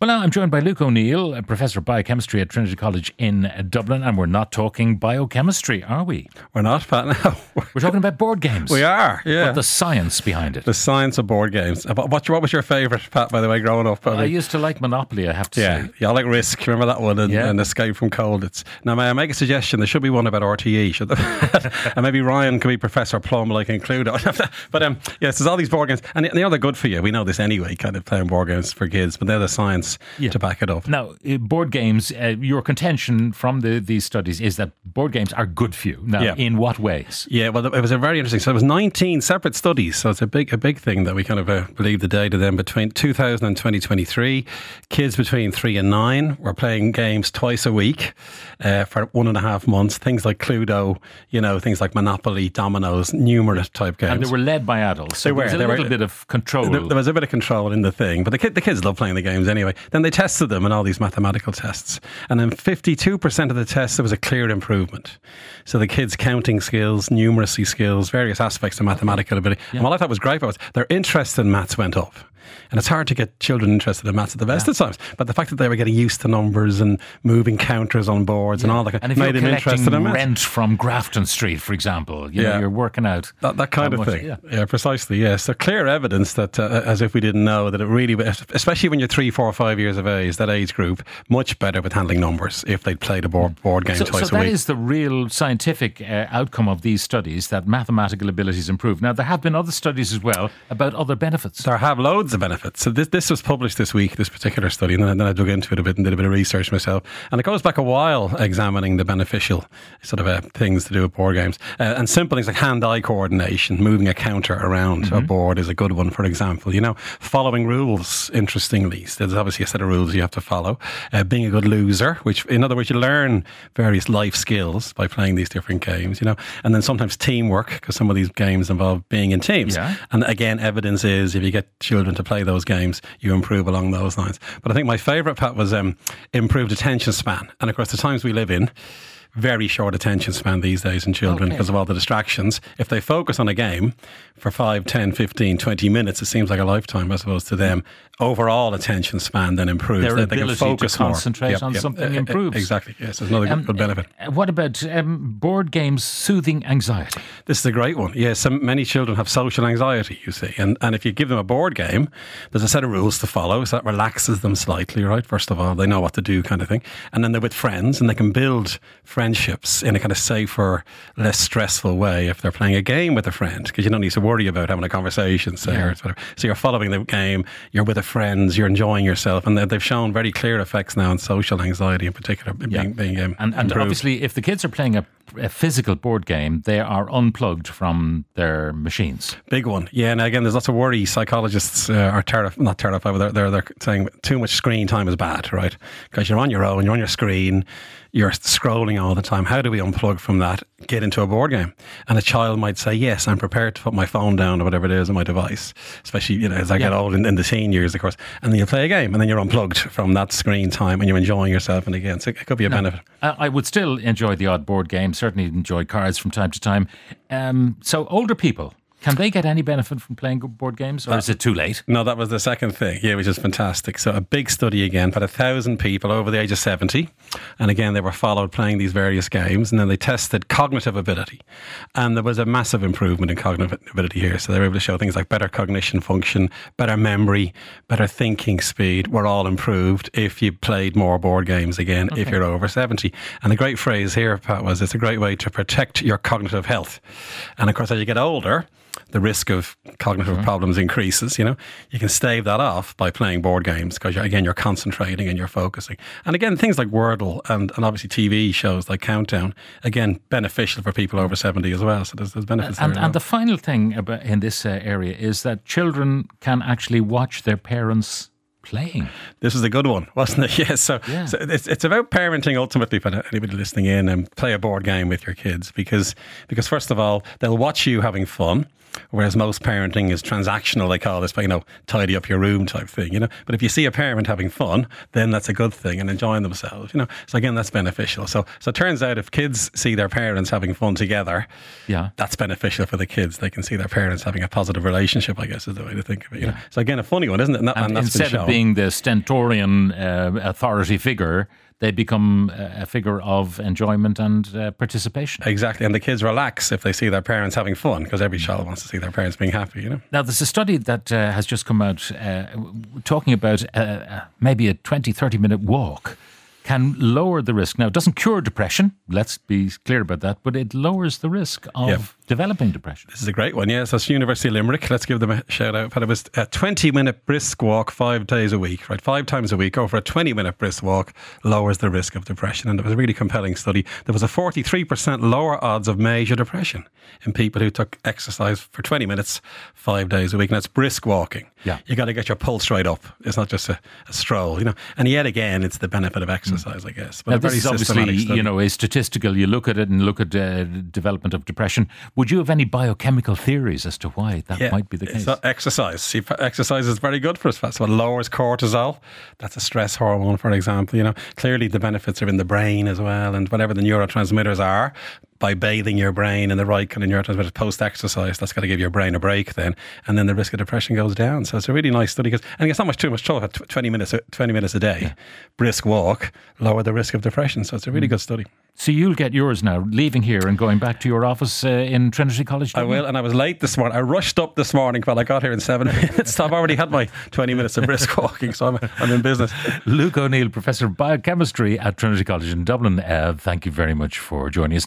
Well, now I'm joined by Luke O'Neill, a professor of biochemistry at Trinity College in Dublin, and we're not talking biochemistry, are we? We're not, Pat. No. We're talking about board games. We are, yeah. But the science behind it. The science of board games. What, what, was your favourite, Pat, by the way, growing up? I used to like Monopoly, I have to yeah, say. yeah, I like Risk. Remember that one? And, Yeah. and Escape from Colditz now. May I make a suggestion? There should be one about RTE. Should there? and maybe Ryan could be Professor Plum, like include. but um, yes, there's all these board games, and they're good for you. We know this anyway. Kind of playing board games for kids, but they're the science Yeah. to back it up. Now, uh, board games, uh, your contention from the, these studies is that board games are good for you. Now, Yeah. in what ways? Yeah, well, it was a very interesting. So it was 19 separate studies. So it's a big, a big thing that we kind of uh, believe the data. Then between 2000 and 2023, kids between three and nine were playing games twice a week uh, for one and a half months. Things like Cluedo, you know, things like Monopoly, Dominoes, numerous type games. And they were led by adults. So They were, there was a they were- little bit of control. There, there was a bit of control in the thing, but the, kid, the kids love playing the games anyway. Then they tested them in all these mathematical tests. And in 52% of the tests, there was a clear improvement. So the kids' counting skills, numeracy skills, various aspects of mathematical ability. And what I thought was great about it, their interest in maths went up. And it's hard to get children interested in maths at the best of times. But the fact that they were getting used to numbers and moving counters on boards and all that and if made them interested in maths. rent from Grafton Street, for example, you know, Yeah. you're working out That, that kind of much- thing. yeah. Yeah. precisely. Yeah. So clear evidence that, uh, as if we didn't know, that it really, especially when you're three or four, five years of age, that age group, much better with handling numbers if they'd played a board, board game So, twice so a that week. is the real scientific uh, outcome of these studies that mathematical abilities improve. Now, there have been other studies as well about other benefits. there have loads of benefits. So this this was published this week, this particular study, and then, then I dug into it a bit and did a bit of research myself. And it goes back a while examining the beneficial sort of uh, things to do with board games. Uh, and simple things like hand-eye coordination, moving a counter around a board is a good one, for example. You know, following rules, interestingly. So there's obviously a set of rules you have to follow. Uh, being a good loser, which, in other words, you learn various life skills by playing these different games, you know. And then sometimes teamwork, because some of these games involve being in teams. Yeah. And again, evidence is if you get children to play those games, you improve along those lines. But I think my favourite, part was um, improved attention span. And of course, the times we live in, very short attention span these days in children Okay. because of all the distractions. If they focus on a game for 5, 10, 15, 20 minutes, it seems like a lifetime, I suppose, to them. Overall attention span then improves. Their They- they can ability to focus more. concentrate on something Uh, uh, improves. Exactly. Yes, there's another good, Um, good benefit. uh, what about um, board games soothing anxiety? This is a great one. Yes, some, many children have social anxiety, you see. And, and if you give them a board game, there's a set of rules to follow. So that relaxes them slightly, right? First of all, they know what to do, kind of thing. And then they're with friends and they can build friendships in a kind of safer, less stressful way if they're playing a game with a friend, because you don't need to worry about having a conversation, say, or whatever. So you're following the game, you're with a friends, you're enjoying yourself. And they- they've shown very clear effects now on social anxiety in particular, being, being um, And, and obviously, if the kids are playing a, a physical board game, they are unplugged from their machines. Big one. Yeah, and again, there's lots of worry. Psychologists uh, are terrified, not terrified, but they're, they're, they're saying too much screen time is bad, right? Because you're on your own, you're on your screen, you're scrolling all the time. How do we unplug from that, get into a board game? And a child might say, yes, I'm prepared to put my phone down or whatever it is on my device, especially, you know, as I get Yeah. old in, in the teen years, of course. And then you play a game and then you're unplugged from that screen time and you're enjoying yourself. And again, so it could be a benefit. I I would still enjoy the odd board game, certainly enjoy cards from time to time. Um, so, older people, can they get any benefit from playing board games, or is it too late? No, that was the second thing. Yeah, which is fantastic. So a big study again, about a thousand people over the age of seventy, and again they were followed playing these various games, and then they tested cognitive ability, and there was a massive improvement in cognitive ability here. So they were able to show things like better cognition function, better memory, better thinking speed were all improved if you played more board games again if you're over seventy. And the great phrase here, Pat, was it's a great way to protect your cognitive health. And of course, as you get older the risk of cognitive problems increases. You know, you can stave that off by playing board games because again you're concentrating and you're focusing. And again, things like Wordle and, and obviously TV shows like Countdown again beneficial for people over seventy as well. So there's, there's benefits And, there. and the final thing about in this uh, area is that children can actually watch their parents playing. This is a good one, wasn't it? Yes. So, Yeah. so it's, it's about parenting ultimately for anybody listening in and play a board game with your kids because because first of all they'll watch you having fun. Whereas most parenting is transactional, they call this, you know, tidy up your room type thing, you know. But if you see a parent having fun, then that's a good thing and enjoying themselves, you know. So again, that's beneficial. So so it turns out if kids see their parents having fun together, Yeah. that's beneficial for the kids. They can see their parents having a positive relationship, I guess is the way to think of it. You know? So again, a funny one, isn't it? And, that- And and that's instead of. Being the stentorian uh, authority figure, they become a a figure of enjoyment and uh, participation. Exactly, and the kids relax if they see their parents having fun because every child wants to see their parents being happy. You know, Now, there's a study that uh, has just come out uh, talking about uh, uh, maybe a 20, 30 minute walk can lower the risk. Now, it doesn't cure depression, let's be clear about that, but it lowers the risk of. Developing depression. this is a great one. Yes, that's University of Limerick. Let's give them a shout out. But it was a twenty-minute brisk walk five days a week, right? Five times a week over a twenty-minute brisk walk lowers the risk of depression, and it was a really compelling study. There was a forty-three percent lower odds of major depression in people who took exercise for twenty minutes five days a week, and that's brisk walking. Yeah. you got to get your pulse right up. It's not just a, a stroll, you know. And yet again, it's the benefit of exercise, I guess. But Now, this is obviously, study. you know, a statistical. You look at it and look at uh, development of depression. Would you have any biochemical theories as to why that might be the case? exercise. See, exercise is very good for us. That's what lowers cortisol. That's a stress hormone, for example. You know, clearly the benefits are in the brain as well, and whatever the neurotransmitters are. By bathing your brain in the right kind of neurotransmitters post exercise, that's got to give your brain a break then, and then the risk of depression goes down. So it's a really nice study because, and it's not much too much trouble. tw- Twenty minutes, a- twenty minutes a day, brisk walk, lower the risk of depression. So it's a Mm. really good study. so you'll get yours now, leaving here and going back to your office uh, in Trinity College. I will, and I was late this morning. I rushed up this morning, but I got here in seven minutes. I've already had my 20 minutes of brisk walking, so I'm, I'm in business. Luke O'Neill, Professor of Biochemistry at Trinity College in Dublin. Uh, thank you very much for joining us.